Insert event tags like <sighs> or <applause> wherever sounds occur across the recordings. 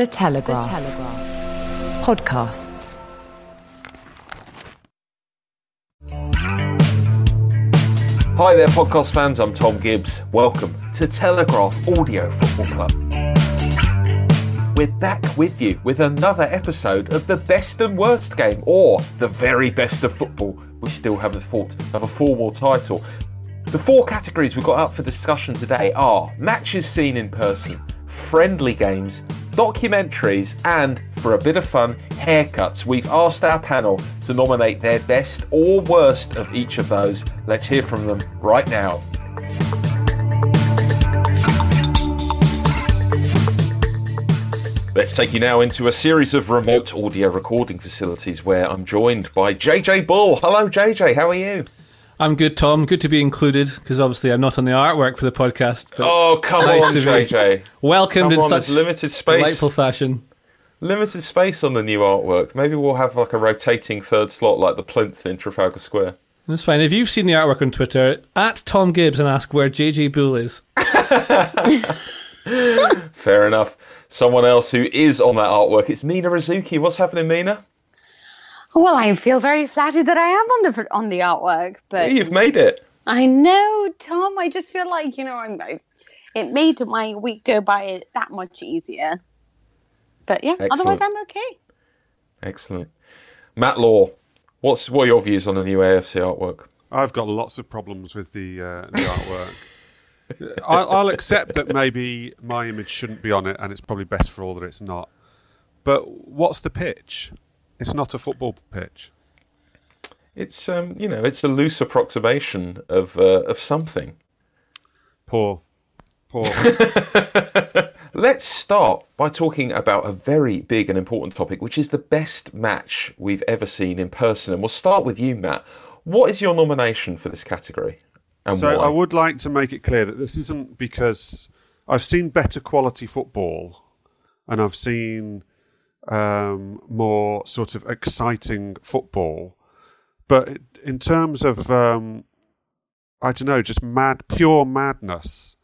The Telegraph. The Telegraph. Podcasts. Hi there, podcast fans. I'm Tom Gibbs. Welcome to Telegraph Audio Football Club. We're back with you with another episode of the best and worst game, or the very best of football. We still haven't thought of a formal title. The four categories we've got up for discussion today are matches seen in person, friendly games, documentaries, and for a bit of fun, haircuts. We've asked our panel to nominate their best or worst of each of those. Let's hear from them right now. Let's take you now into a series of remote audio recording facilities where I'm joined by JJ Bull. Hello, JJ. How are you? I'm good, Tom. Good to be included because obviously I'm not on the artwork for the podcast. oh, come nice on, JJ. Welcomed come in such limited space. delightful fashion. Limited space on the new artwork. Maybe we'll have like a rotating third slot like the plinth in Trafalgar Square. That's fine. If you've seen the artwork on Twitter, at Tom Gibbs and ask where JJ Bull is. <laughs> Fair enough. Someone else who is on that artwork, it's Mina Rzouki. What's happening, Mina? Well, I feel very flattered that I am on the on the artwork, but yeah, you've made it. I know, Tom. I just feel like you know, I'm. I, it made my week go by that much easier. But yeah, Excellent. otherwise I'm okay. Excellent, Matt Law. What's what are your views on the new AFC artwork? I've got lots of problems with the uh, the artwork. <laughs> I'll, I'll accept that maybe my image shouldn't be on it, and it's probably best for all that it's not. But what's the pitch? It's not a football pitch. It's um, you know, it's a loose approximation of uh, of something. Poor, poor. <laughs> Let's start by talking about a very big and important topic, which is the best match we've ever seen in person. And we'll start with you, Matt. What is your nomination for this category? so why? I would like to make it clear that this isn't because I've seen better quality football, and I've seen um, more sort of exciting football. But in terms of, um, I don't know, just mad, pure madness,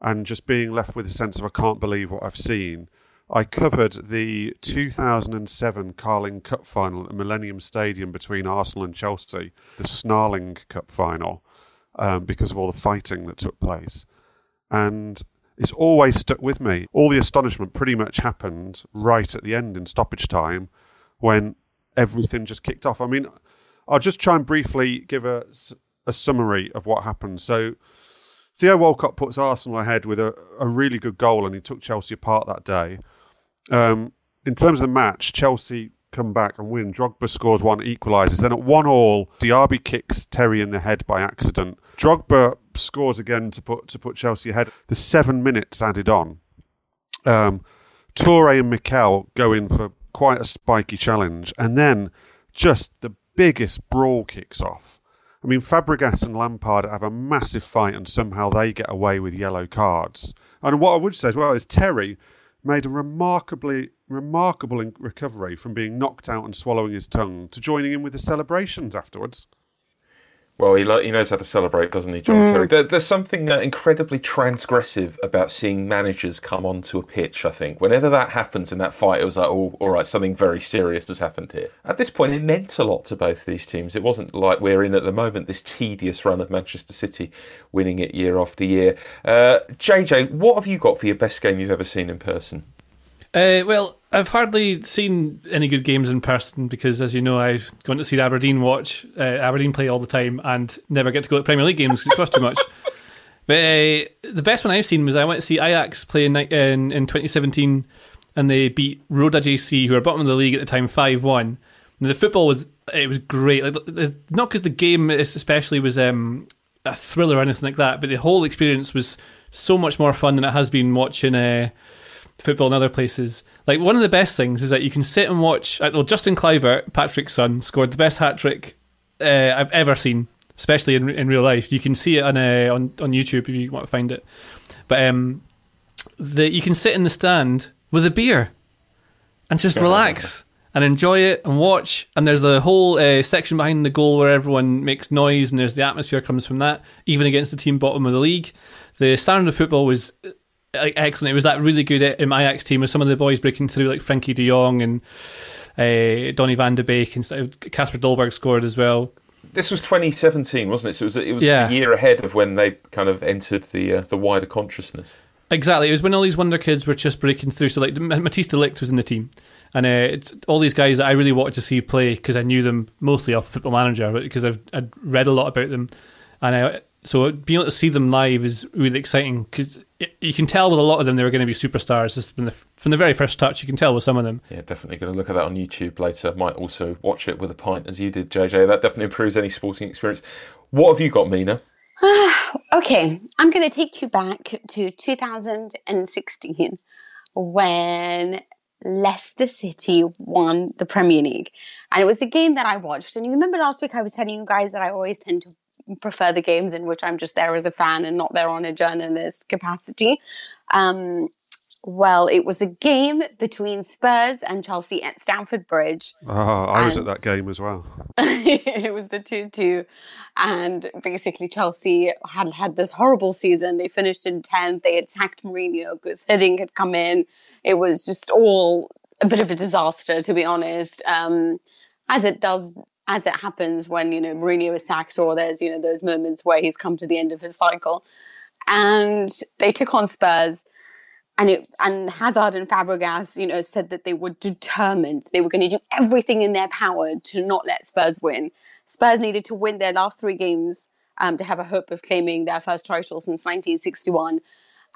and just being left with a sense of I can't believe what I've seen. I covered the 2007 Carling Cup final at Millennium Stadium between Arsenal and Chelsea, the Snarling Cup final, um, because of all the fighting that took place. And it's always stuck with me. All the astonishment pretty much happened right at the end in stoppage time when everything just kicked off. I mean, I'll just try and briefly give a, a summary of what happened. So, Theo Walcott puts Arsenal ahead with a, a really good goal and he took Chelsea apart that day. Um, in terms of the match, Chelsea come back and win. Drogba scores one, equalises. Then at one all, Diaby kicks Terry in the head by accident. Drogba scores again to put to put Chelsea ahead. The seven minutes added on. Um, Toure and Mikel go in for quite a spiky challenge, and then just the biggest brawl kicks off. I mean, Fabregas and Lampard have a massive fight, and somehow they get away with yellow cards. And what I would say as well is Terry made a remarkably remarkable recovery from being knocked out and swallowing his tongue to joining in with the celebrations afterwards. Well, he, lo- he knows how to celebrate, doesn't he, John Terry? There, there's something uh, incredibly transgressive about seeing managers come onto a pitch, I think. Whenever that happens in that fight, it was like, oh, all right, something very serious has happened here. At this point, it meant a lot to both these teams. It wasn't like we're in at the moment, this tedious run of Manchester City winning it year after year. Uh, JJ, what have you got for your best game you've ever seen in person? Uh, well, I've hardly seen any good games in person because, as you know, I've gone to see Aberdeen watch uh, Aberdeen play all the time and never get to go to Premier League games because it costs too much. <laughs> But uh, the best one I've seen was I went to see Ajax play in, in, in 2017 and they beat Roda JC, who were bottom of the league at the time, 5 1. The football was it was great. Like, not because the game especially was um, a thriller or anything like that, but the whole experience was so much more fun than it has been watching. Uh, football in other places. Like one of the best things is that you can sit and watch. Well, Justin Kluivert, Patrick's son, scored the best hat trick uh, I've ever seen, especially in in real life. You can see it on uh, on on YouTube if you want to find it. But um, the you can sit in the stand with a beer and just relax and enjoy it and watch. And there's a whole uh, section behind the goal where everyone makes noise and there's the atmosphere comes from that, even against the team bottom of the league. The standard of football was like, excellent. It was that really good in my Ajax team with some of the boys breaking through, like Frenkie de Jong and uh, Donny van de Beek and Kasper Dolberg scored as well. This was 2017, wasn't it? So it was it was yeah. a year ahead of when they kind of entered the uh, the wider consciousness. Exactly. It was when all these wonder kids were just breaking through. So like Matthijs de Ligt was in the team, and uh, it's all these guys that I really wanted to see play because I knew them mostly off Football Manager, but because I've I'd read a lot about them, and I, so being able to see them live is really exciting because you can tell with a lot of them they were going to be superstars just from the from the very first touch. You can tell with some of them. Yeah, definitely going to look at that on YouTube later. Might also watch it with a pint as you did, JJ. That definitely improves any sporting experience. What have you got, Mina? <sighs> okay, I'm going to take you back to 2016 when Leicester City won the Premier League. And it was a game that I watched. And you remember last week I was telling you guys that I always tend to prefer the games in which I'm just there as a fan and not there on a journalist capacity. Um, well, it was a game between Spurs and Chelsea at Stamford Bridge. Oh, I was at that game as well. <laughs> it was the 2 2. And basically, Chelsea had had this horrible season. They finished in 10th. They attacked Mourinho because Hiddink had come in. It was just all a bit of a disaster, to be honest. Um, as it does as it happens when you know Mourinho is sacked or there's you know those moments where he's come to the end of his cycle, and they took on Spurs, and it and Hazard and Fabregas you know said that they were determined they were going to do everything in their power to not let Spurs win. Spurs needed to win their last three games um, to have a hope of claiming their first title since 1961.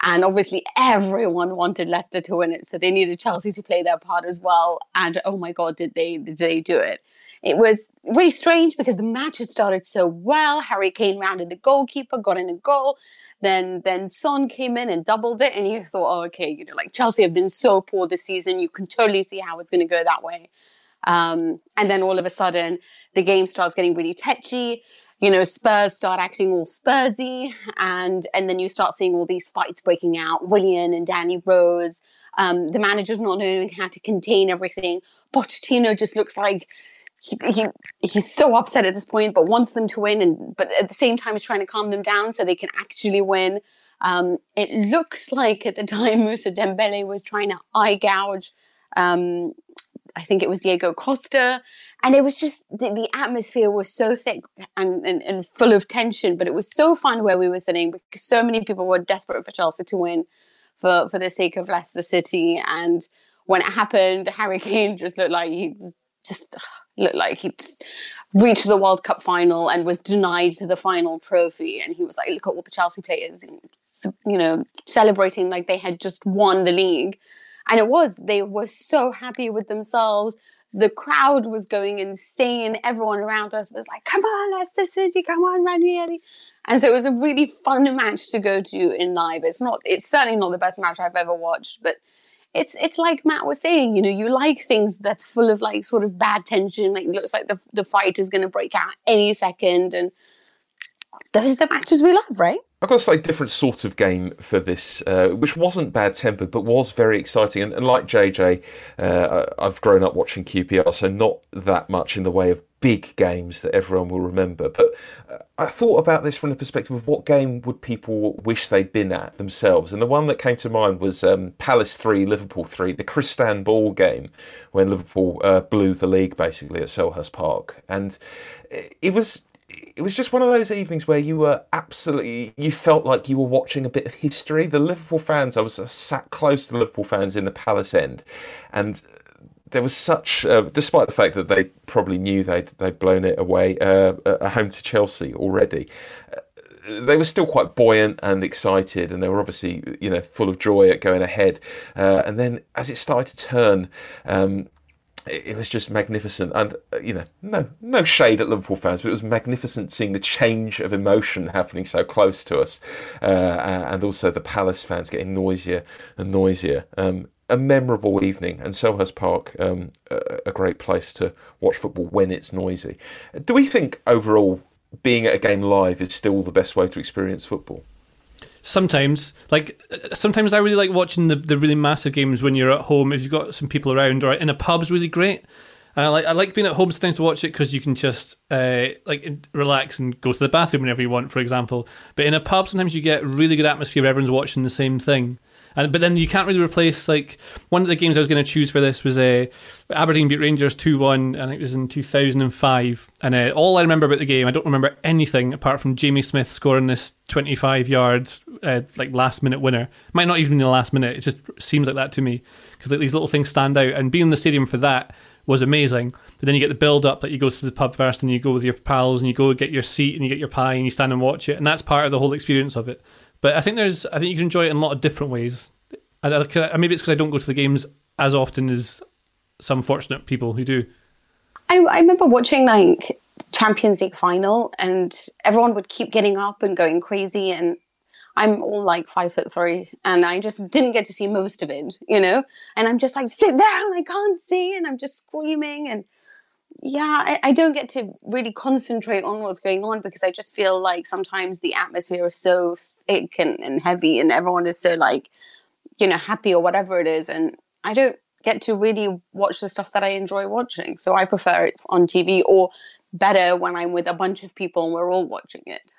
And obviously, everyone wanted Leicester to win it, so they needed Chelsea to play their part as well. And oh my God, did they did they do it? It was really strange because the match had started so well. Harry Kane rounded the goalkeeper, got in a goal. Then then Son came in and doubled it, and you thought, oh, okay, you know, like Chelsea have been so poor this season. You can totally see how it's going to go that way. Um, and then all of a sudden, the game starts getting really tetchy. You know, Spurs start acting all Spursy, and and then you start seeing all these fights breaking out. Willian and Danny Rose, um, the manager's not knowing how to contain everything. Pochettino just looks like he, he he's so upset at this point, but wants them to win, and but at the same time is trying to calm them down so they can actually win. Um, it looks like at the <laughs> time Moussa Dembele was trying to eye gouge. Um, I think it was Diego Costa, and it was just the, the atmosphere was so thick and, and, and full of tension. But it was so fun where we were sitting because so many people were desperate for Chelsea to win for for the sake of Leicester City. And when it happened, <laughs> Harry Kane just looked like he was just looked like he'd reached the World Cup final and was denied the final trophy. And he was like, look at all the Chelsea players, you know, celebrating like they had just won the league. And it was, they were so happy with themselves. The crowd was going insane. Everyone around us was like, come on, Leicester City, come on, Ranieri. And so it was a really fun match to go to in live. It's not, it's certainly not the best match I've ever watched, but it's it's like Matt was saying, you know, you like things that's full of like sort of bad tension, like looks like the the fight is going to break out any second, and those are the matches we love, right? I've got a slightly different sort of game for this, uh, which wasn't bad tempered, but was very exciting. And, and like JJ, uh, I've grown up watching QPR, so not that much in the way of big games that everyone will remember. But uh, I thought about this from the perspective of what game would people wish they'd been at themselves. And the one that came to mind was um, Palace 3, Liverpool 3, the Crystanbul game when Liverpool uh, blew the league basically at Selhurst Park. And it was it was just one of those evenings where you were absolutely you felt like you were watching a bit of history the liverpool fans i was sat close to the liverpool fans in the palace end and there was such, uh, despite the fact that they probably knew they'd they'd blown it away uh, at home to Chelsea already. Uh, they were still quite buoyant and excited, and they were obviously, you know, full of joy at going ahead. Uh, and then, as it started to turn, um, it, was just magnificent. And uh, you know, no no shade at Liverpool fans, but it was magnificent seeing the change of emotion <laughs> happening so close to us, uh, and also the Palace fans getting noisier and noisier. Um, a memorable evening, and Selhurst Park, um, a, a, great place to watch football when it's noisy. Do we think overall being at a game live is still the best way to experience football? Sometimes, like sometimes, I really like watching the, the really massive games when you're at home. If you've got some people around, or in a pub's really great. And I like I like being at home sometimes to watch it because you can just uh, like relax and go to the bathroom whenever you want, for example. But in a pub, sometimes you get really good atmosphere. Everyone's watching the same thing. And but then you can't really replace like one of the games I was going to choose for this was a uh, Aberdeen beat Rangers two one, and it was in two thousand and five. And uh, all I remember about the game, I don't remember anything apart from Jamie Smith scoring this twenty five yards uh, like last minute winner. Might not even be the last minute. It just seems like that to me because like, these little things stand out. And being in the stadium for that was amazing. But then you get the build up that you go to the pub first and you go with your pals and you go get your seat and you get your pie and you stand and watch it, and that's part of the whole experience of it. But I think there's, I think you can enjoy it in a lot of different ways. I, maybe it's because I don't go to the games as often as some fortunate people who do. I, I remember watching like Champions League final, and everyone would keep getting up and going crazy, and I'm all like five foot three, and I just didn't get to see most of it, you know. And I'm just like, sit down, I can't see, and I'm just screaming, and yeah, I, I, don't get to really concentrate on what's going on because I just feel like sometimes the atmosphere is so thick and, and heavy and everyone is so like, you know, happy or whatever it is. And I don't get to really watch the stuff that I enjoy watching. So I prefer it on TV or better when I'm with a bunch of people and we're all watching it.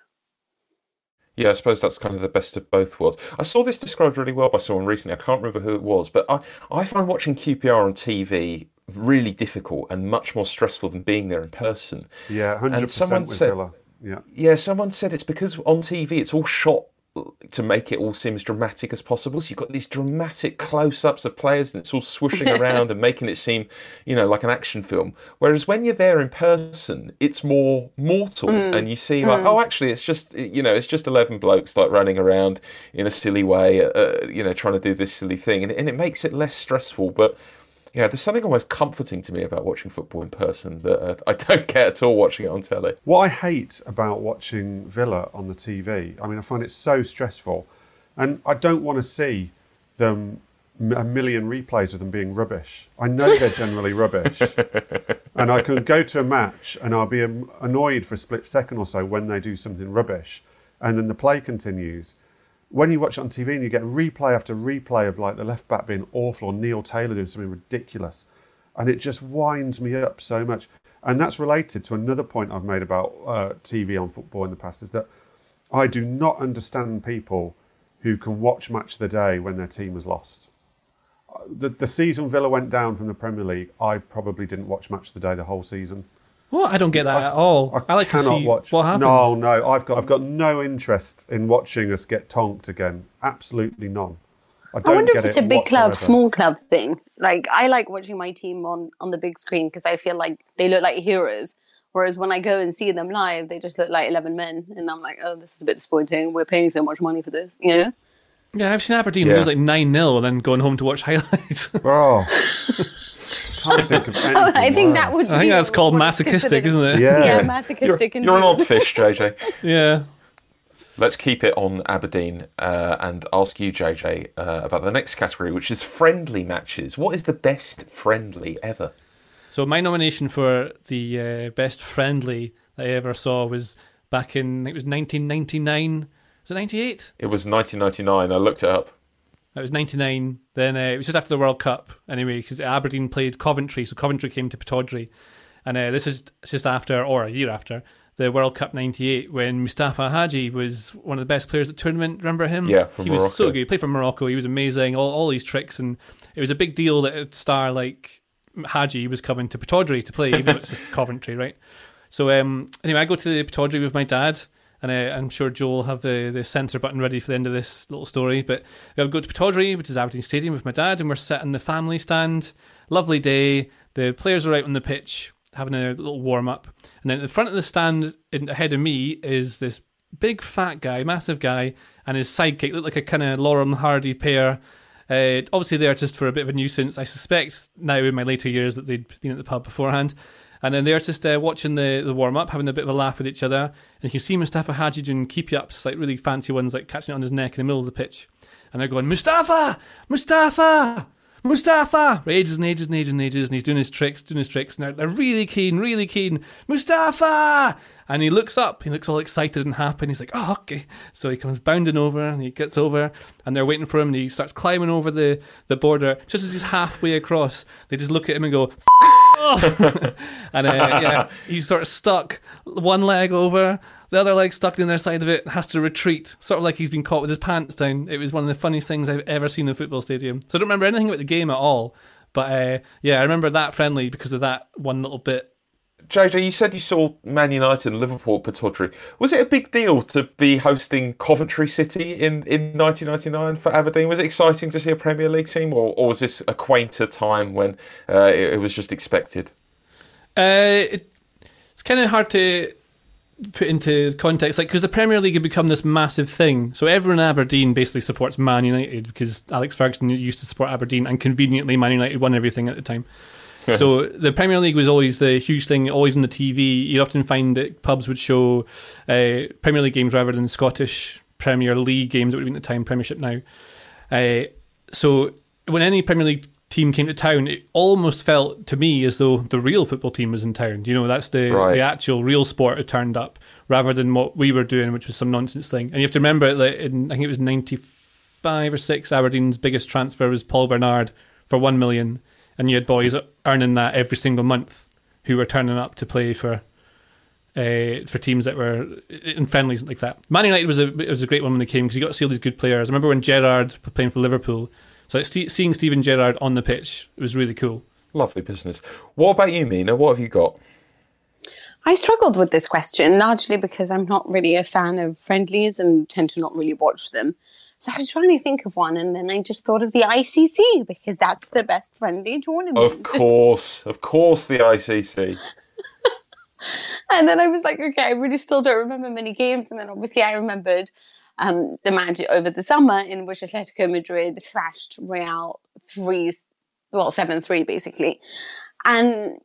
Yeah, I suppose that's kind of the best of both worlds. I saw this described really well by someone recently. I can't remember who it was, but I, I find watching QPR on TV really difficult and much more stressful than being there in person. Yeah, hundred percent with said, Villa. Yeah, yeah. Someone said it's because on TV it's all shot to make it all seem as dramatic as possible. So you've got these dramatic close-ups of players, and it's all swooshing <laughs> around and making it seem, you know, like an action film. Whereas when you're there in person, it's more mortal, mm. and you see like, mm. oh, actually, it's just, you know, it's just eleven blokes like running around in a silly way, uh, you know, trying to do this silly thing, and, and it makes it less stressful, but yeah, there's something almost comforting to me about watching football in person that uh, I don't <laughs> get at all watching it on telly. What I hate about watching Villa on the TV, I mean, I find it so stressful, and I don't want to see them a million replays of them being rubbish. I know they're <laughs> generally rubbish, and I can go to a match and I'll be annoyed for a split second or so when they do something rubbish, and then the play continues when you watch it on TV and you get replay after replay of like the left back being awful or Neil Taylor doing something ridiculous, and it just winds me up so much. And that's related to another point I've made about uh, TV on football in the past is that I do not understand people who can watch match of the day when their team has lost. The, the season Villa went down from the Premier League, I probably didn't watch match of the day the whole season. What? I don't get that I, at all. I, I like to see watch. what happened. No, no, I've got I've got no interest in watching us get tonked again. Absolutely none. I, I wonder if it's a big whatsoever. club, small club thing. Like I like watching my team on on the big screen because I feel like they look like heroes. Whereas when I go and see them live, they just look like eleven men, and I'm like, oh, this is a bit disappointing. We're paying so much money for this, you know. Yeah, I've seen Aberdeen yeah. lose like nine 0 and then going home to watch <laughs> highlights. Oh. <laughs> can't think of <laughs> anything. I think that would. I think that's called masochistic, isn't it? Yeah, yeah masochistic. You're, you're an odd fish, JJ. <laughs> yeah. Let's keep it on Aberdeen uh, and ask you, JJ, uh, about the next category, which is friendly matches. What is the best friendly ever? So my nomination for the uh, best friendly I ever saw was back in it was 1999. Was it 98? It was 1999. I looked it up. It was 99. Then uh, it was just after the World Cup, anyway, because Aberdeen played Coventry. So Coventry came to Pittodrie. And uh, this is just after, or a year after, the World Cup '98 when Mustafa Hadji was one of the best players at the tournament. Remember him? Yeah, from he was so good. He played for Morocco. He was amazing. All all these tricks, and it was a big deal that a star like Hadji was coming to Pittodrie to play, even though it's just Coventry, right? So um, anyway, I go to the Pittodrie with my dad, and uh, I'm sure Joel will have the, the censor button ready for the end of this little story. But I go to Pittodrie, which is Aberdeen Stadium, with my dad, and we're sat in the family stand. Lovely day. The players are out on the pitch having a little warm up, and then at the front of the stand, in, ahead of me, is this big fat guy, massive guy, and his sidekick looked like a kind of Lauren Hardy pair. Uh, obviously, they're just for a bit of a nuisance. I suspect now in my later years that they'd been at the pub beforehand. And then they're just uh, watching the, the warm up, having a bit of a laugh with each other. And you can see Mustafa Hadji doing keepy ups, like really fancy ones, like catching it on his neck in the middle of the pitch. And they're going, Mustafa! Mustafa! Mustafa! For ages and ages and ages and ages. And he's doing his tricks, doing his tricks. And they're, they're really keen, really keen. Mustafa! And he looks up, he looks all excited and happy. And he's like, oh, okay. So he comes bounding over and he gets over and they're waiting for him. And he starts climbing over the, the border. Just as he's halfway across, they just look at him and go, off. <laughs> and uh, yeah, <laughs> he's sort of stuck, one leg over, the other leg stuck in their side of it, has to retreat, sort of like he's been caught with his pants down. It was one of the funniest things I've ever seen in a football stadium. So I don't remember anything about the game at all. But uh, yeah, I remember that friendly because of that one little bit. JJ, you said you saw Man United and Liverpool at Pittodrie. Was it a big deal to be hosting Coventry City in, in 1999 for Aberdeen? Was it exciting to see a Premier League team, or, or was this a quainter time when uh, it, it was just expected? Uh, it, it's kind of hard to put into context, like because the Premier League had become this massive thing. So everyone in Aberdeen basically supports Man United because Alex Ferguson used to support Aberdeen, and conveniently Man United won everything at the time. <laughs> so the Premier League was always the huge thing, always on the TV. You'd often find that pubs would show uh, Premier League games rather than Scottish Premier League games that would have been at the time Premiership now. Uh, so when any Premier League team came to town, it almost felt to me as though the real football team was in town. You know, that's the Right. the actual real sport had turned up rather than what we were doing, which was some nonsense thing. And you have to remember that in, I think it was ninety five or six, Aberdeen's biggest transfer was Paul Bernard for one million, and you had boys earning that every single month who were turning up to play for. Uh, for teams that were in friendlies like that, Man United was a it was a great one when they came because you got to see all these good players. I remember when Gerrard was playing for Liverpool, so like, see, seeing Steven Gerrard on the pitch was really cool. Lovely business. What about you, Mina? What have you got? I struggled with this question largely because I'm not really a fan of friendlies and tend to not really watch them. So I was trying to think of one, and then I just thought of the ICC because that's the best friendly tournament. Of course, of course, the ICC. And then I was like, okay, I really still don't remember many games. And then obviously I remembered um, the match over the summer in which Atletico Madrid thrashed Real three, well, seven three basically, and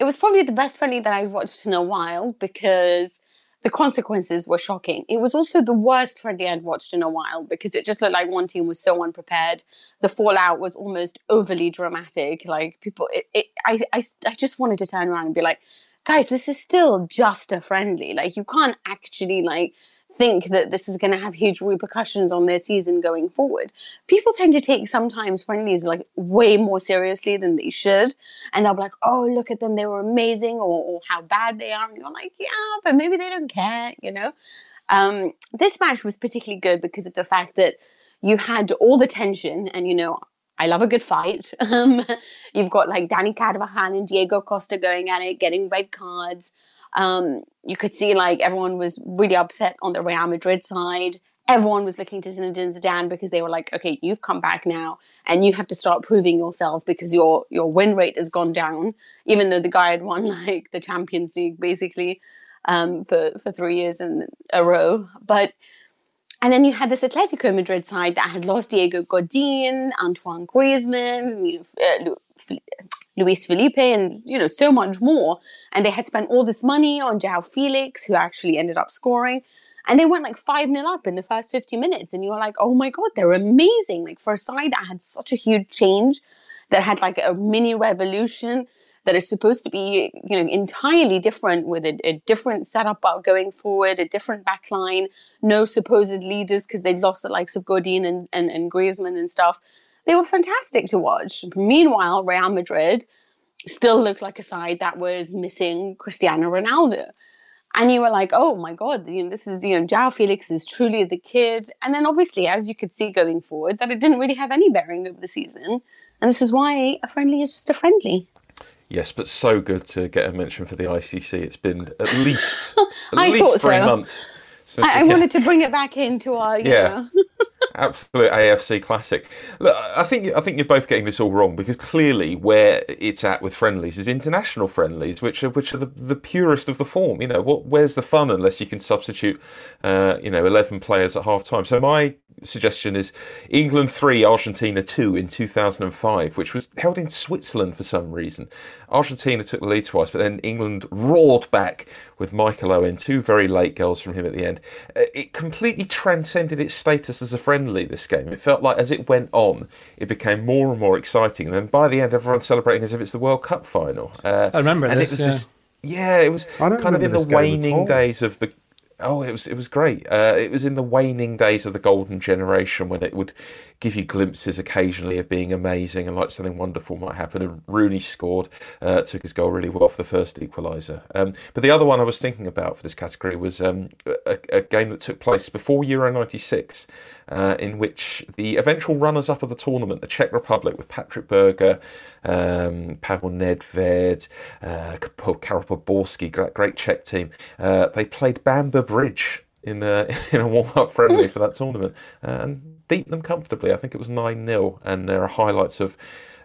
it was probably the best friendly that I've watched in a while because the consequences were shocking. It was also the worst friendly I'd watched in a while because it just looked like one team was so unprepared. The fallout was almost overly dramatic. Like people, it, it, I, I, I just wanted to turn around and be like, guys, this is still just a friendly. Like you can't actually like think that this is going to have huge repercussions on their season going forward. People tend to take sometimes friendlies like way more seriously than they should, and they'll be like, "Oh, look at them, they were amazing," or, or "How bad they are," and you're like, "Yeah, but maybe they don't care," you know. Um, this match was particularly good because of the fact that you had all the tension, and you know, I love a good fight. <laughs> Um, you've got like Dani Carvajal and Diego Costa going at it, getting red cards. Um, you could see like everyone was really upset on the Real Madrid side. Everyone was looking to Zinedine Zidane because they were like, "Okay, you've come back now, and you have to start proving yourself because your your win rate has gone down, even though the guy had won <laughs> like the Champions League basically um, for for three years in a row." But and then you had this Atletico Madrid side that had lost Diego Godin, Antoine Griezmann, you know, uh, Luis Felipe, and you know so much more. And they had spent all this money on João Felix, who actually ended up scoring. And they went like 5 0 up in the first 50 minutes. And you were like, oh my God, they're amazing. Like for a side that had such a huge change, that had like a mini revolution, that is supposed to be, you know, entirely different with a, a different setup going forward, a different back line, no supposed leaders because they'd lost the likes of Godin and, and, and Griezmann and stuff. They were fantastic to watch. Meanwhile, Real Madrid, still looked like a side that was missing Cristiano Ronaldo. And you were like, oh my God, you know, this is, you know, Joao Felix is truly the kid. And then obviously, as you could see going forward, that it didn't really have any bearing over the season. And this is why a friendly is just a friendly. Yes, but so good to get a mention for the ICC. It's been at <laughs> least at I least thought three so. months. I, I wanted to bring it back into our, you Yeah. <laughs> absolute AFC classic. Look, I think I think you're both getting this all wrong because clearly where it's at with friendlies is international friendlies, which are which are the, the purest of the form. You know, what where's the fun unless you can substitute, uh, you know, eleven players at half time. So my suggestion is England three, Argentina two in 2005, which was held in Switzerland for some reason. Argentina took the lead twice, but then England roared back with Michael Owen, two very late goals from him at the end. Uh, It completely transcended its status as a friendly, this game. It felt like as it went on, it became more and more exciting. And then by the end, everyone's celebrating as if it's the World Cup final. Uh, I remember and this, it was yeah. this. Yeah, it was kind of in the this game at waning days of the. Oh, it was it was great. Uh, it was in the waning days of the golden generation when it would give you glimpses occasionally of being amazing and like something wonderful might happen. And Rooney scored, uh, took his goal really well for the first equaliser. Um, but the other one I was thinking about for this category was um, a, a game that took place before Euro '96, uh, in which the eventual runners-up of the tournament, the Czech Republic, with Patrik Berger, um, Pavel Nedved, uh, Karel Poborský, great, great Czech team, uh, they played Bamber Bridge in a, <laughs> in a warm-up friendly for that tournament uh, and beat them comfortably. I think it was 9-0 and there are highlights of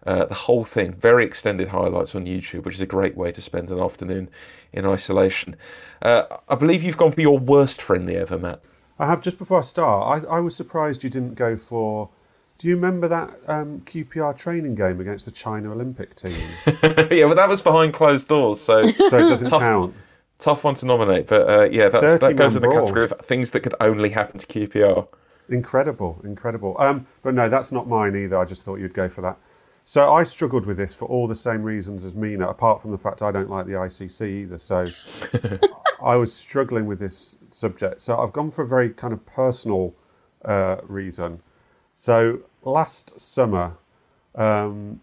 uh, the whole thing, very extended highlights on YouTube, which is a great way to spend an afternoon in isolation. Uh, I believe you've gone for your worst friendly ever, Matt. I have just before I start. I, I was surprised you didn't go for. Do you remember that um, QPR training game against the China Olympic team? <laughs> yeah, but that was behind closed doors, so <laughs> So it doesn't Tough. count. tough one to nominate. But uh, yeah, that's, that goes in the brawl. category of things that could only happen to QPR. Incredible, incredible. Um, but no, that's not mine either. I just thought you'd go for that. So I struggled with this for all the same reasons as Mina, apart from the fact I don't like the ICC either. So <laughs> I was struggling with this subject. So I've gone for a very kind of personal uh, reason. So last summer, um,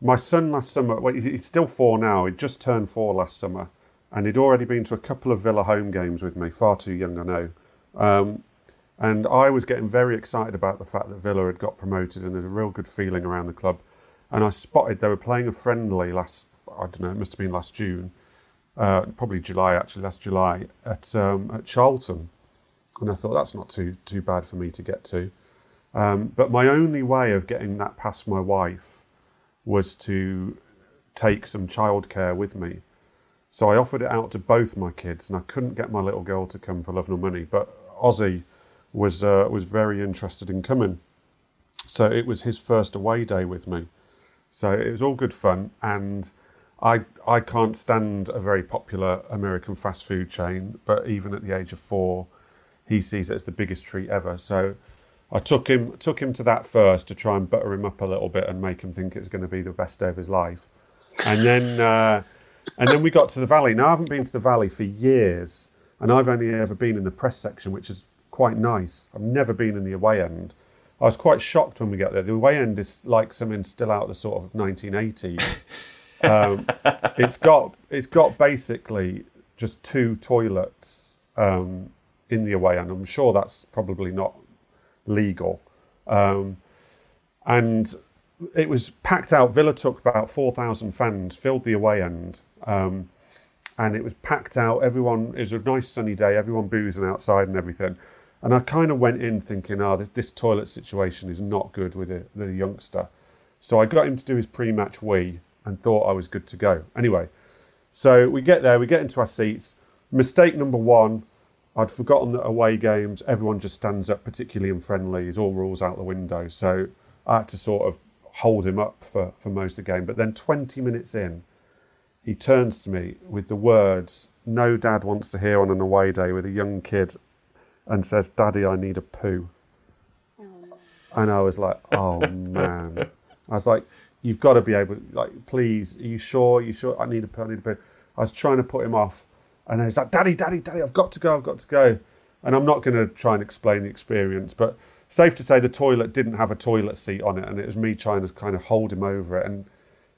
my son last summer, well, he's still four now. He just turned four last summer, and he'd already been to a couple of Villa home games with me. Far too young, I know. Um, and I was getting very excited about the fact that Villa had got promoted, and there's a real good feeling around the club. And I spotted they were playing a friendly last, I don't know, it must have been last June, uh, probably July actually, last July at um, at Charlton, and I thought that's not too too bad for me to get to. Um, but my only way of getting that past my wife was to take some childcare with me. So I offered it out to both my kids, and I couldn't get my little girl to come for love nor money. But Ozzy was uh, was very interested in coming, so it was his first away day with me. So it was all good fun, and I I can't stand a very popular American fast food chain, but even at the age of four, he sees it as the biggest treat ever. So I took him took him to that first to try and butter him up a little bit and make him think it was going to be the best day of his life, and then uh, and then we got to the valley. Now I haven't been to the valley for years, and I've only ever been in the press section, which is quite nice. I've never been in the away end. I was quite shocked when we got there. The away end is like something still out of the sort of 1980s. <laughs> um, it's got it's got basically just two toilets um, in the away end. I'm sure that's probably not legal. Um, and it was packed out. Villa took about 4,000 fans, filled the away end. Um, and it was packed out. Everyone, it was a nice sunny day, everyone boozing outside and everything. And I kind of went in thinking, oh, this, this toilet situation is not good with the, the youngster. So I got him to do his pre match wee and thought I was good to go. Anyway, so we get there, we get into our seats. Mistake number one, I'd forgotten that away games, everyone just stands up, particularly in friendlies, all rules out the window. So I had to sort of hold him up for, for most of the game. But then 20 minutes in, he turns to me with the words no dad wants to hear on an away day with a young kid and says, Daddy, I need a poo. And I was like, oh man. I was like, you've got to be able, like, please, are you sure? Are you sure? I need a poo, I need a poo. I was trying to put him off. And then he's like, Daddy, Daddy, Daddy, I've got to go, I've got to go. And I'm not going to try and explain the experience, but safe to say the toilet didn't have a toilet seat on it. And it was me trying to kind of hold him over it. And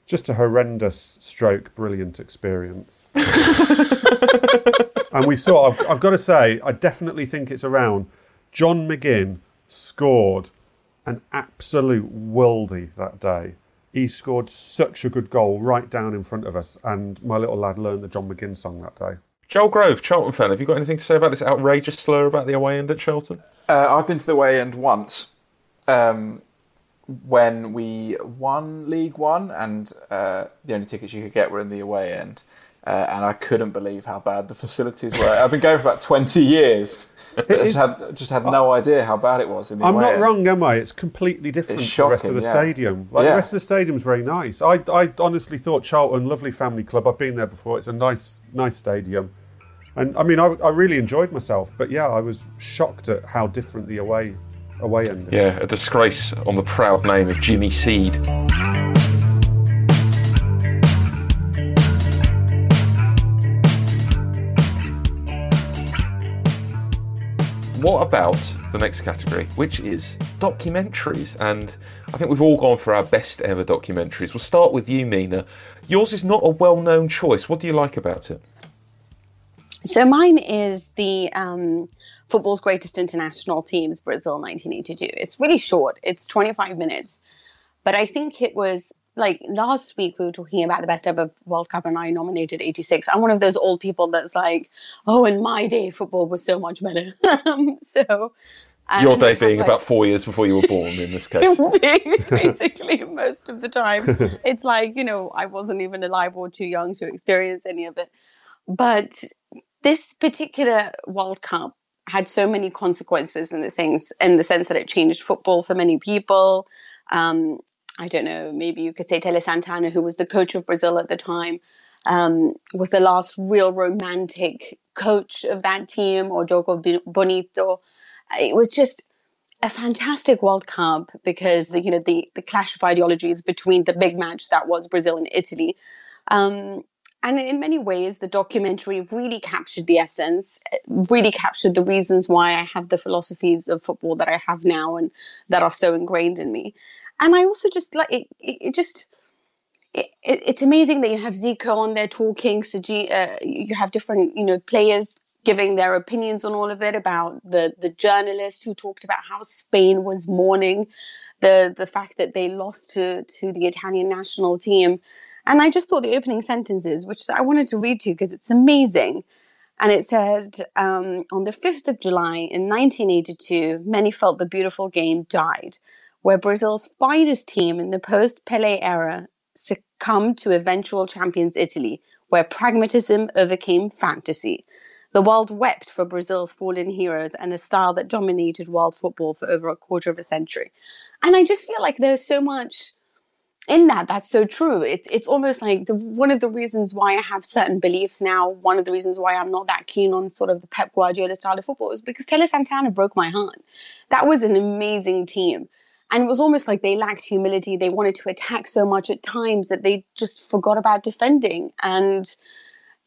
just a horrendous stroke, brilliant experience. <laughs> and we saw, I've, I've got to say, I definitely think it's around. John McGinn scored an absolute worldie that day. He scored such a good goal right down in front of us, and my little lad learned the John McGinn song that day. Joel Grove, Charlton fan, have you got anything to say about this outrageous slur about the away end at Charlton? Uh, I've been to the away end once um, when we won League One, and uh, the only tickets you could get were in the away end. Uh, and I couldn't believe how bad the facilities were. I've been going for about 20 years. just had just had no idea how bad it was. In the I'm away not end. wrong, am I? It's completely different It's to the rest of the yeah. stadium. Like Yeah. the rest of the stadium's very nice. I, I honestly thought Charlton, lovely family club. I've been there before. It's a nice, nice stadium, and I mean, I, I really enjoyed myself. But yeah, I was shocked at how different the away away end is. Yeah, a disgrace on the proud name of Jimmy Seed. What about the next category, which is documentaries? And I think we've all gone for our best ever documentaries. We'll start with you, Mina. Yours is not a well known choice. What do you like about it? So mine is the um, football's greatest international teams, Brazil 1982. It's really short. It's 25 minutes, but I think it was like last week we were talking about the best ever World Cup, and I nominated 86. I'm one of those old people that's like, oh, in my day, football was so much better. <laughs> Um, so Your day being like- about four years before you were born, in this case. <laughs> <laughs> basically most of the time it's like you know i wasn't even alive or too young to experience any of it but this particular world cup had so many consequences in the things in the sense that it changed football for many people um, i don't know maybe you could say tele santana who was the coach of brazil at the time um, was the last real romantic coach of that team or Jogo Bonito. It was just a fantastic World Cup because you know the the clash of ideologies between the big match that was Brazil and Italy. Um, and in many ways, the documentary really captured the essence, really captured the reasons why I have the philosophies of football that I have now and that are so ingrained in me. And I also just like it, it, it just it, it, it's amazing that you have Zico on there talking. Saji, uh, you have different, you know, players giving their opinions on all of it. About the the journalist who talked about how Spain was mourning the the fact that they lost to to the Italian national team. And I just thought the opening sentences, which I wanted to read to you because it's amazing. And it said, um, on the 5th of July in 1982, many felt the beautiful game died, where Brazil's finest team in the post Pele era succumbed to eventual champions Italy, where pragmatism overcame fantasy. The world wept for Brazil's fallen heroes and a style that dominated world football for over a quarter of a century. And I just feel like there's so much in that that's so true. It, it's almost like the, one of the reasons why I have certain beliefs now, one of the reasons why I'm not that keen on sort of the Pep Guardiola style of football is because Tele Santana broke my heart. That was an amazing team. And it was almost like they lacked humility. They wanted to attack so much at times that they just forgot about defending. And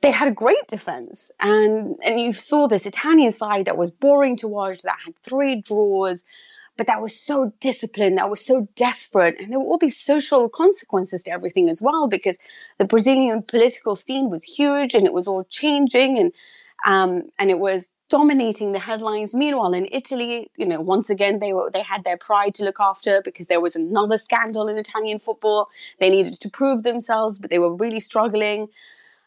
they had a great defense. And and you saw this Italian side that was boring to watch, that had three draws, but that was so disciplined, that was so desperate. And there were all these social consequences to everything as well, because the Brazilian political scene was huge and it was all changing and um, and it was dominating the headlines. Meanwhile, in Italy, you know, once again they were they had their pride to look after because there was another scandal in Italian football. They needed to prove themselves, but they were really struggling.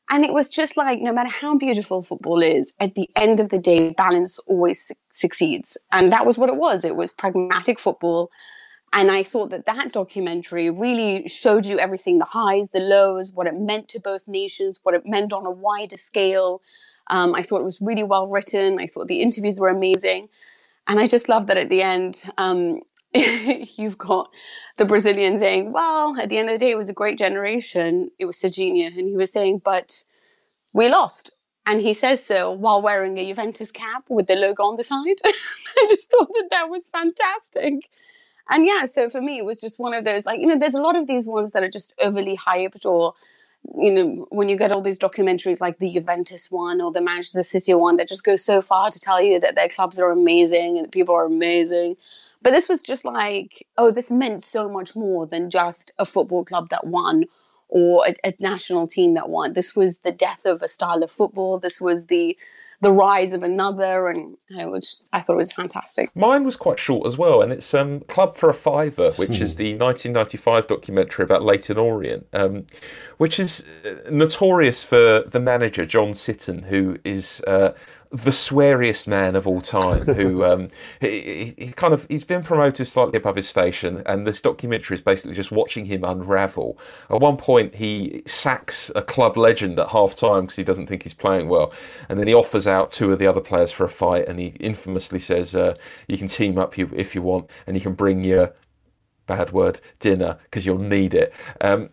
And it was just like, no matter how beautiful football is, at the end of the day, balance always su- succeeds. And that was what it was. It was pragmatic football. And I thought that that documentary really showed you everything the highs, the lows, what it meant to both nations, what it meant on a wider scale. Um, I thought it was really well written. I thought the interviews were amazing. And I just love that at the end, um, <laughs> you've got the Brazilian saying, well, at the end of the day, it was a great generation. It was Serginho. And he was saying, but we lost. And he says so while wearing a Juventus cap with the logo on the side. <laughs> I just thought that that was fantastic. And yeah, so for me, it was just one of those, like, you know, there's a lot of these ones that are just overly hyped or, you know, when you get all these documentaries like the Juventus one or the Manchester City one that just go so far to tell you that their clubs are amazing and people are amazing. But this was just like, oh, this meant so much more than just a football club that won or a, a national team that won. This was the death of a style of football. This was the the rise of another, and I was I thought it was fantastic. Mine was quite short as well, and it's um, Club for a Fiver, which is the 1995 documentary about Leyton Orient, um, which is uh, notorious for the manager John Sitton, who is. Uh, the sweariest man of all time who <laughs> um, he, he, kind of he's been promoted slightly above his station and this documentary is basically just watching him unravel. At one point he sacks a club legend at half time because he doesn't think he's playing well and then he offers out two of the other players for a fight and he infamously says uh, you can team up if you want and you can bring your bad word dinner because you'll need it. Um,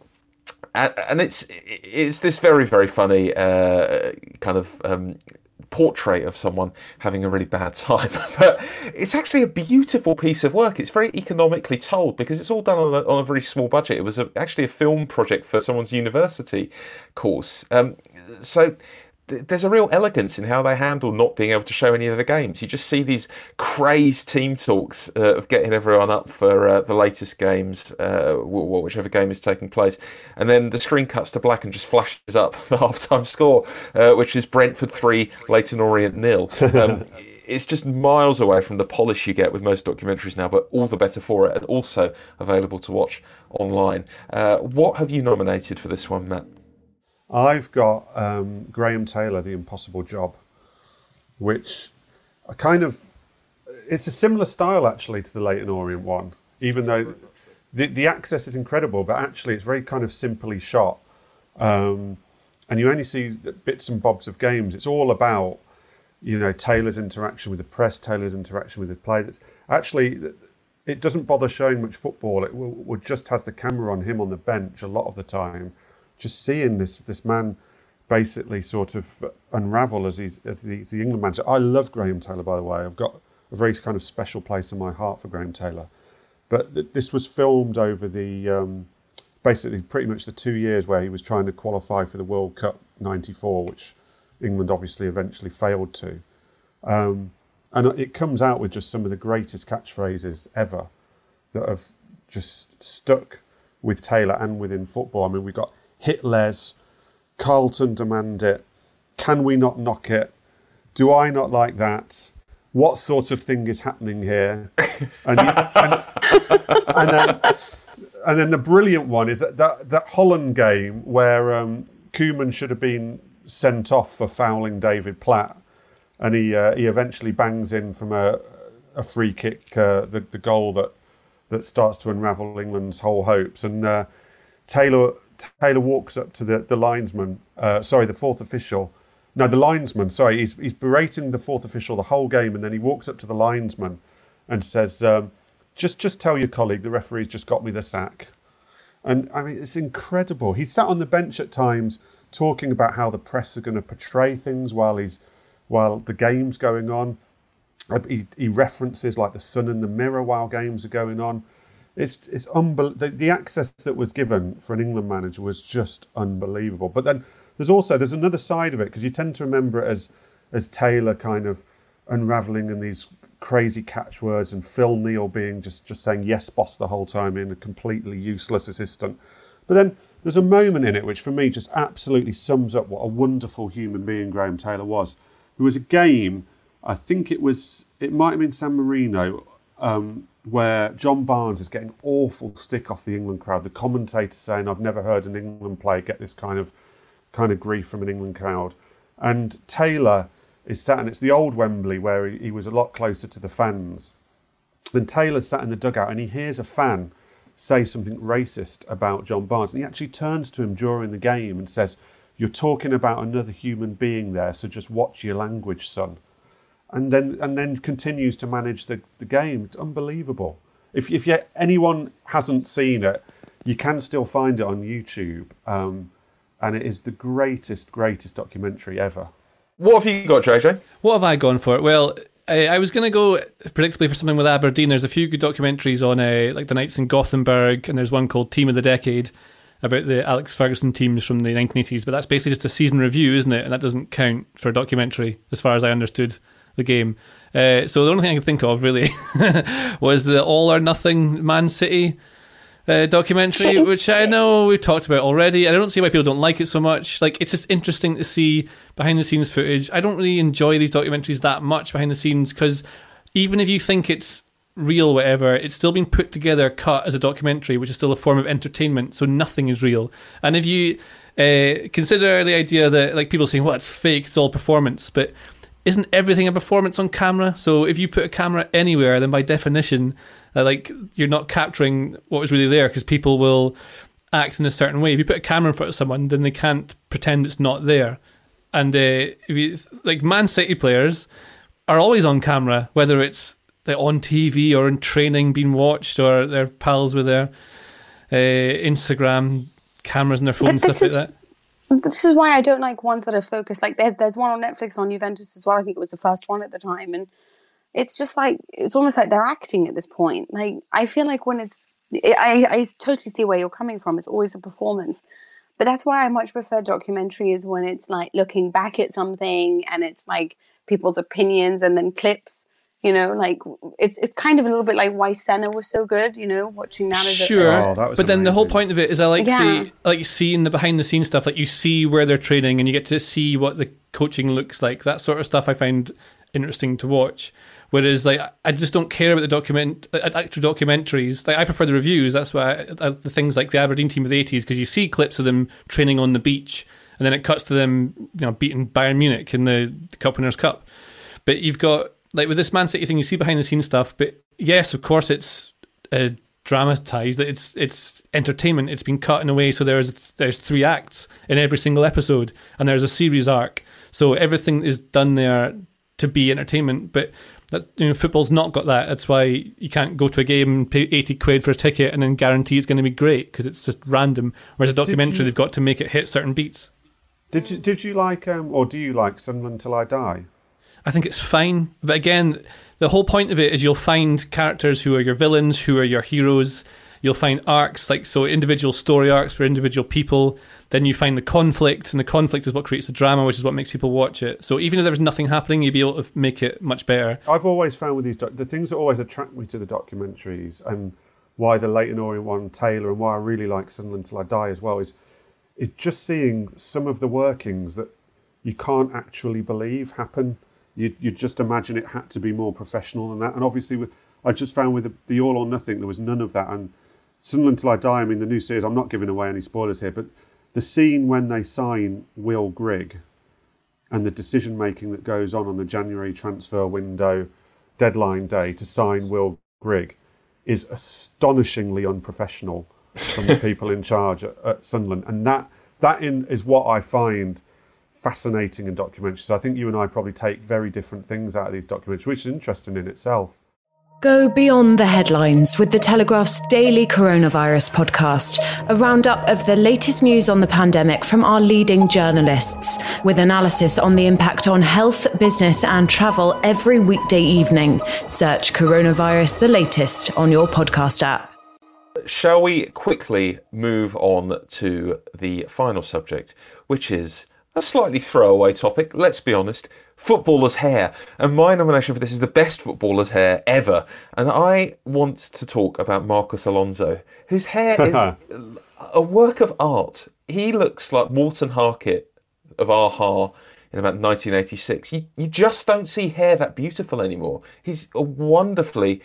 and, it's it's this very very funny uh, kind of um, portrait of someone having a really bad time. <laughs> but it's actually a beautiful piece of work. It's very economically told because it's all done on a, on a very small budget. It was a, actually a film project for someone's university course. Um, so there's a real elegance in how they handle not being able to show any of the games. You just see these crazed team talks uh, of getting everyone up for uh, the latest games, uh, whichever game is taking place, and then the screen cuts to black and just flashes up <laughs> the halftime score, uh, which is Brentford three, Leyton Orient nil. <laughs> Um, it's just miles away from the polish you get with most documentaries now, but all the better for it, and also available to watch online. Uh, what have you nominated for this one, Matt? I've got um, Graham Taylor, The Impossible Job, which I kind of it's a similar style actually to the Leyton Orient one, even though the the access is incredible, but actually it's very kind of simply shot, um, and you only see bits and bobs of games. It's all about you know Taylor's interaction with the press, Taylor's interaction with the players. It's actually it doesn't bother showing much football. It just has the camera on him on the bench a lot of the time just seeing this this man basically sort of unravel as he's as the, as the England manager. I love Graham Taylor, by the way. I've got a very kind of special place in my heart for Graham Taylor. But th- this was filmed over the um, basically pretty much the two years where he was trying to qualify for the World Cup '94, which England obviously eventually failed to. Um, and it comes out with just some of the greatest catchphrases ever that have just stuck with Taylor and within football. I mean, we got Hitler's, Carlton demand it, can we not knock it? Do I not like that? What sort of thing is happening here? And, you, and, and, then, and then the brilliant one is that, that, that Holland game where um, should have been sent off for fouling David Platt, and he uh, he eventually bangs in from a, a free kick, uh, the the goal that that starts to unravel England's whole hopes. And uh, Taylor Taylor walks up to the, the linesman, uh, sorry, the fourth official. No, the linesman, sorry, he's, he's berating the fourth official the whole game, and then he walks up to the linesman and says, um, just, just tell your colleague the referee's just got me the sack. And I mean, it's incredible. He sat on the bench at times talking about how the press are going to portray things while he's while the game's going on. He, he references like the sun and the mirror while games are going on. It's it's unbel- the, the access that was given for an England manager was just unbelievable. But then there's also there's another side of it because you tend to remember it as as Taylor kind of unraveling in these crazy catchwords and Phil Neal being just just saying yes boss the whole time in a completely useless assistant. But then there's a moment in it which for me just absolutely sums up what a wonderful human being Graham Taylor was. There was a game, I think it was it might have been San Marino, um, where John Barnes is getting awful stick off the England crowd. The commentator saying, "I've never heard an England player get this kind of kind of grief from an England crowd." And Taylor is sat, and it's the old Wembley where he, he was a lot closer to the fans. And Taylor sat in the dugout, and he hears a fan say something racist about John Barnes, and he actually turns to him during the game and says, "You're talking about another human being there, so just watch your language, son." And then and then continues to manage the, the game. It's unbelievable. If if yet anyone hasn't seen it, you can still find it on YouTube, um, and it is the greatest greatest documentary ever. What have you got, JJ? What have I gone for? Well, I, I was going to go predictably for something with Aberdeen. There's a few good documentaries on uh, like the Knights in Gothenburg, and there's one called Team of the Decade about the Alex Ferguson teams from the 1980s. But that's basically just a season review, isn't it? And that doesn't count for a documentary, as far as I understood the game. Uh, so the only thing I could think of really <laughs> was the all or nothing Man City uh, documentary, which I know we've talked about already. I don't see why people don't like it so much. Like, it's just interesting to see behind the scenes footage. I don't really enjoy these documentaries that much behind the scenes because even if you think it's real, whatever, it's still being put together, cut as a documentary, which is still a form of entertainment. So nothing is real. And if you uh, consider the idea that, like, people saying, well, it's fake, it's all performance, but isn't everything a performance on camera? So if you put a camera anywhere, then by definition, uh, like you're not capturing what was really there because people will act in a certain way. If you put a camera in front of someone, then they can't pretend it's not there. And uh, if you, like Man City players are always on camera, whether it's like on TV or in training, being watched, or their pals with their uh, Instagram cameras and their phones, stuff is, like that. This is why I don't like ones that are focused. Like there, there's one on Netflix on Juventus as well. I think it was the first one at the time, and it's just like it's almost like they're acting at this point. Like I feel like when it's, I, I totally see where you're coming from. It's always a performance, but that's why I much prefer documentaries when it's like looking back at something and it's like people's opinions and then clips. You know, like it's it's kind of a little bit like why Senna was so good. You know, watching that as a Sure, Oh, that was but then the whole point of it is I like Yeah. the like seeing the behind the scenes stuff. Like you see where they're training, and you get to see what the coaching looks like. That sort of stuff I find interesting to watch. Whereas like I just don't care about the document uh, uh actual documentaries. Like I prefer the reviews. That's why I, I, the things like the Aberdeen team of the eighties because you see clips of them training on the beach, and then it cuts to them you know beating Bayern Munich in the Cup Winners' Cup. But you've got like with this Man City thing, you see behind the scenes stuff. But yes, of course, it's uh, dramatized. It's it's entertainment. It's been cut in a way so there's there's three acts in every single episode, and there's a series arc. So everything is done there to be entertainment. But that you know, football's not got that. That's why you can't go to a game and pay eighty quid for a ticket and then guarantee it's going to be great because it's just random. Whereas a documentary, you- they've got to make it hit certain beats. Did you did you like um, or do you like Sunderland Till I Die? I think it's fine. But again, the whole point of it is you'll find characters who are your villains, who are your heroes. You'll find arcs, like so individual story arcs for individual people. Then you find the conflict, and the conflict is what creates the drama, which is what makes people watch it. So even if there's nothing happening, you'd be able to make it much better. I've always found with these doc- the things that always attract me to the documentaries and why the Leyton Orient one Taylor and why I really like Sunderland Till I Die as well is is just seeing some of the workings that you can't actually believe happen. You you just imagine it had to be more professional than that. And obviously, with, I just found with the, the All or Nothing there was none of that. And Sunderland Till I Die. I mean, the new series. I'm not giving away any spoilers here, but the scene when they sign Will Grigg and the decision making that goes on on the January transfer window deadline day to sign Will Grigg is astonishingly unprofessional from the <laughs> people in charge at, at Sunderland, and that that in, is what I find fascinating in documentaries. So I think you and I probably take very different things out of these documentaries, which is interesting in itself. Go beyond the headlines with the Telegraph's daily coronavirus podcast, a roundup of the latest news on the pandemic from our leading journalists, with analysis on the impact on health, business, and travel every weekday evening. Search Coronavirus the latest on your podcast app. Shall we quickly move on to the final subject, which is a slightly throwaway topic, let's be honest footballer's hair. And my nomination for this is the best footballer's hair ever. And I want to talk about Marcos Alonso, whose hair is <laughs> a work of art. He looks like Morten Harket of a-ha in about 1986. You, you just don't see hair that beautiful anymore. He's a wonderfully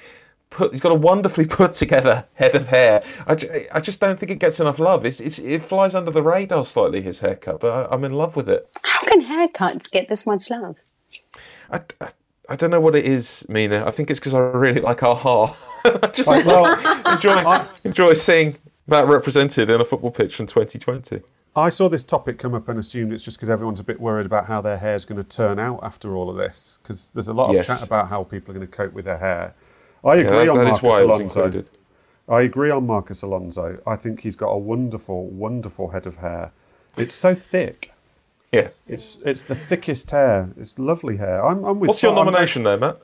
put. He's got a wonderfully <laughs> put together head of hair. I, I just don't think it gets enough love. It's, it's it flies under the radar slightly his haircut, but I, I'm in love with it. How can haircuts get this much love? I, I, I don't know what it is, Mina. I think it's because I really like a-ha. <laughs> I just Like, well, <laughs> enjoy enjoy seeing that represented in a football pitch in 2020. I saw this topic come up and assumed it's just because everyone's a bit worried about how their hair's going to turn out after all of this. Because there's a lot of Yes. chat about how people are going to cope with their hair. I Yeah, agree that- on that Marcos why it was Alonso. included. I agree on Marcos Alonso. I think he's got a wonderful, wonderful head of hair. It's so thick. Yeah. It's it's the thickest hair. It's lovely hair. I'm, I'm with. What's your I'm- nomination there, Matt?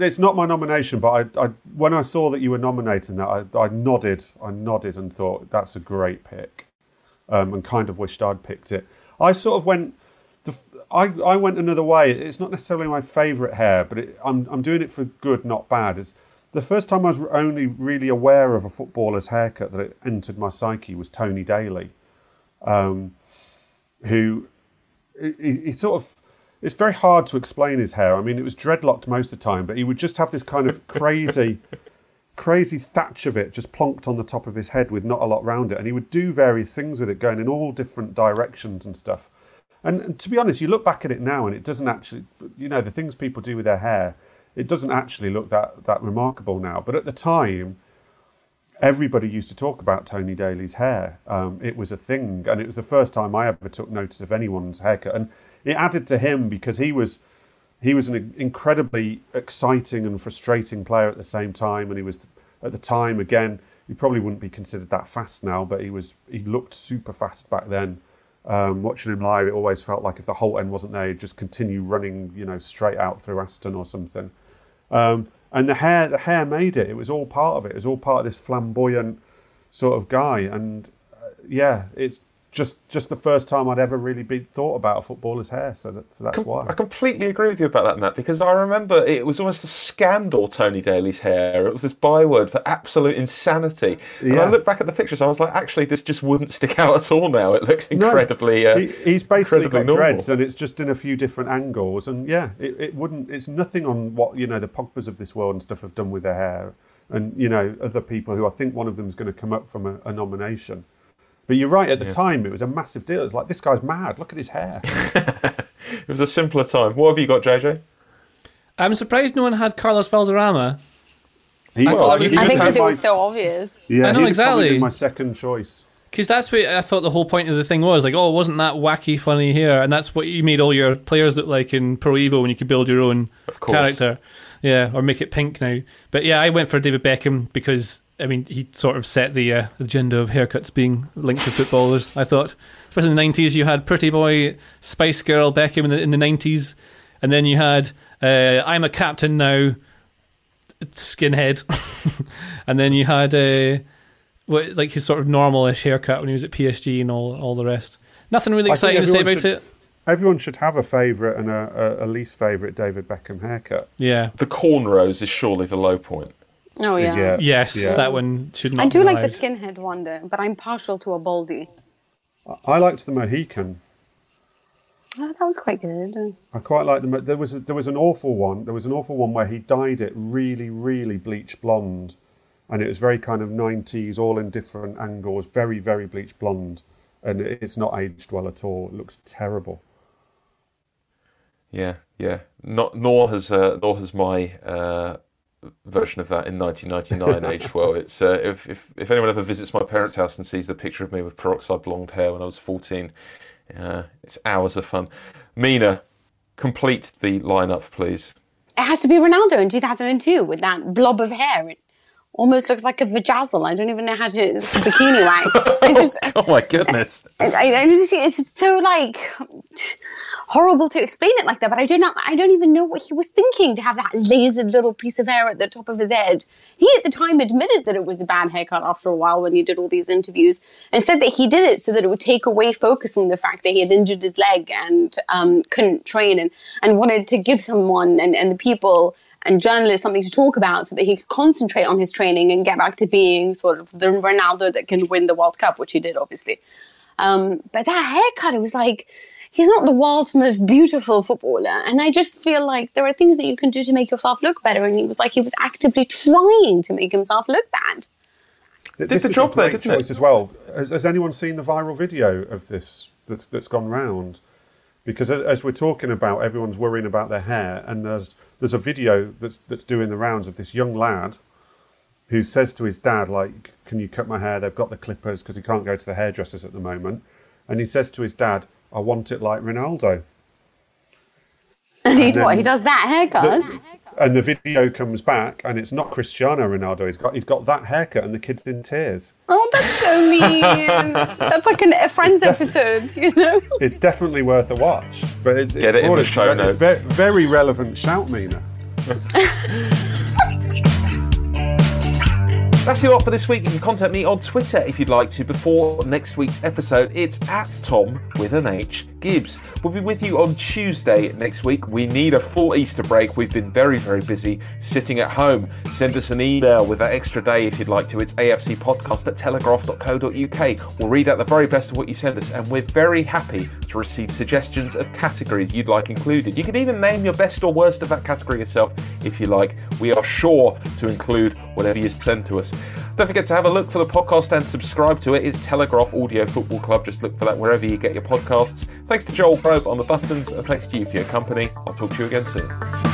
It's not my nomination, but I, I when I saw that you were nominating that, I, I nodded. I nodded and thought that's a great pick, um, and kind of wished I'd picked it. I sort of went. I, I went another way. It's not necessarily my favourite hair, but it, I'm I'm doing it for good, not bad. Is the first time I was only really aware of a footballer's haircut that it entered my psyche was Tony Daley, um, who he sort of. It's very hard to explain his hair. I mean, it was dreadlocked most of the time, but he would just have this kind of crazy, <laughs> crazy thatch of it just plonked on the top of his head with not a lot round it, and he would do various things with it, going in all different directions and stuff. And, to be honest, you look back at it now, and it doesn't actually, you know, the things people do with their hair it doesn't actually look that that remarkable now. But at the time, everybody used to talk about Tony Daley's hair. Um, it was a thing, and it was the first time I ever took notice of anyone's haircut, and it added to him because he was he was an incredibly exciting and frustrating player at the same time, and he was at the time again. He probably wouldn't be considered that fast now, but he was he looked super fast back then. Um, watching him live, it always felt like if the Holte end wasn't there, he'd just continue running, you know, straight out through Aston or something. Um, and the hair, the hair made it. It was all part of it. It was all part of this flamboyant sort of guy. And uh, yeah, it's just just the first time I'd ever really been thought about a footballer's hair. So, that, so that's Com- why. I completely agree with you about that, Matt, because I remember it was almost a scandal, Tony Daley's hair. It was this byword for absolute insanity. And I Yeah. look back at the pictures, I was like, actually, this just wouldn't stick out at all now. It looks incredibly. No, uh, he, he's basically incredibly got normal. dreads, and it's just in a few different angles. And yeah, it, it wouldn't. It's nothing on what you know the Pogba's of this world and stuff have done with their hair, and you know other people who I think one of them is going to come up from a, a nomination. But you're right. At the time, it was a massive deal. It's like this guy's mad. Look at his hair. <laughs> It was a simpler time. What have you got, JJ? I'm surprised no one had Carlos Valderrama. He, Well, I, you- he I you think because it was so obvious. yeah, I know, exactly. my second choice. Because that's what I thought the whole point of the thing was. Like, oh, wasn't that wacky, funny here? And that's what you made all your players look like in Pro Evo when you could build your own character. Yeah, or make it pink now. But yeah, I went for David Beckham because, I mean, he sort of set the uh, agenda of haircuts being linked to footballers, I thought. Especially in the 90s, you had Pretty Boy, Spice Girl Beckham in the, in the 90s. And then you had uh, I'm a Captain Now, skinhead. <laughs> and then you had. Uh, what, like his sort of normalish haircut when he was at PSG and all all the rest. Nothing really exciting to say everyone about should- it. Everyone should have a favourite and a, a, a least favourite David Beckham haircut. Yeah. The cornrows is surely the low point. Oh yeah. Yeah. Yes, Yeah. that one should not. I do be like allowed. the skinhead one though, but I'm partial to a baldy. I liked the Mohican. Oh, that was quite good. I quite liked them. There was a, there was an awful one. There was an awful one where he dyed it really, really bleach blonde, and it was very kind of nineties, all in different angles, very, very bleach blonde, and it's not aged well at all. It looks terrible. Yeah, yeah. Not nor has uh, nor has my uh, version of that in 1999 <laughs> aged well. It's uh, if, if if anyone ever visits my parents' house and sees the picture of me with peroxide blonde hair when I was 14, uh, it's hours of fun. Mina, complete the lineup, please. It has to be Ronaldo in 2002 with that blob of hair. Almost looks like a vajazzle. I don't even know how to bikini wax. <laughs> I just, Oh my goodness! <laughs> I, I, I just, it's so like horrible to explain it like that. But I do not, I don't even know what he was thinking to have that lasered little piece of hair at the top of his head. He at the time admitted that it was a bad haircut after a while when he did all these interviews, and said that he did it so that it would take away focus from the fact that he had injured his leg and um, couldn't train, and and wanted to give someone and and the people and journalists something to talk about so that he could concentrate on his training and get back to being sort of the Ronaldo that can win the World Cup, which he did, obviously. Um, but that haircut, it was like, he's not the world's most beautiful footballer. And I just feel like there are things that you can do to make yourself look better. And he was like, he was actively trying to make himself look bad. Did this the is job a there, great didn't it? choice as well. Has, has anyone seen the viral video of this that's that's gone round? Because as we're talking about, everyone's worrying about their hair, and there's there's a video that's that's doing the rounds of this young lad who says to his dad, like, "Can you cut my hair? They've got the clippers because he can't go to the hairdressers at the moment." And he says to his dad, "I want it like Ronaldo." <laughs> And he, what, he does that haircut? The- and the video comes back, and it's not Cristiano Ronaldo. He's got he's got that haircut, and the kid's in tears. oh, that's so <laughs> mean. that's like an, a Friends episode, you know? It's definitely worth a watch. But it's, Get it's it in the show ve- notes. Very, very relevant shout, Mina. <laughs> That's your lot for this week. You can contact me on Twitter if you'd like to before next week's episode. It's at Tom with an H Gibbs. We'll be with you on Tuesday next week. We need a full Easter break. We've been very, very busy sitting at home. Send us an email with that extra day if you'd like to. It's afcpodcast at telegraph.co.uk. We'll read out the very best of what you send us, and we're very happy to receive suggestions of categories you'd like included. You can even name your best or worst of that category yourself if you like. We are sure to include whatever you send to us. Don't forget to have a look for the podcast and subscribe to it. It's Telegraph Audio Football Club. Just look for that wherever you get your podcasts. Thanks to Joel Probe on the buttons, and thanks to you for your company. I'll talk to you again soon.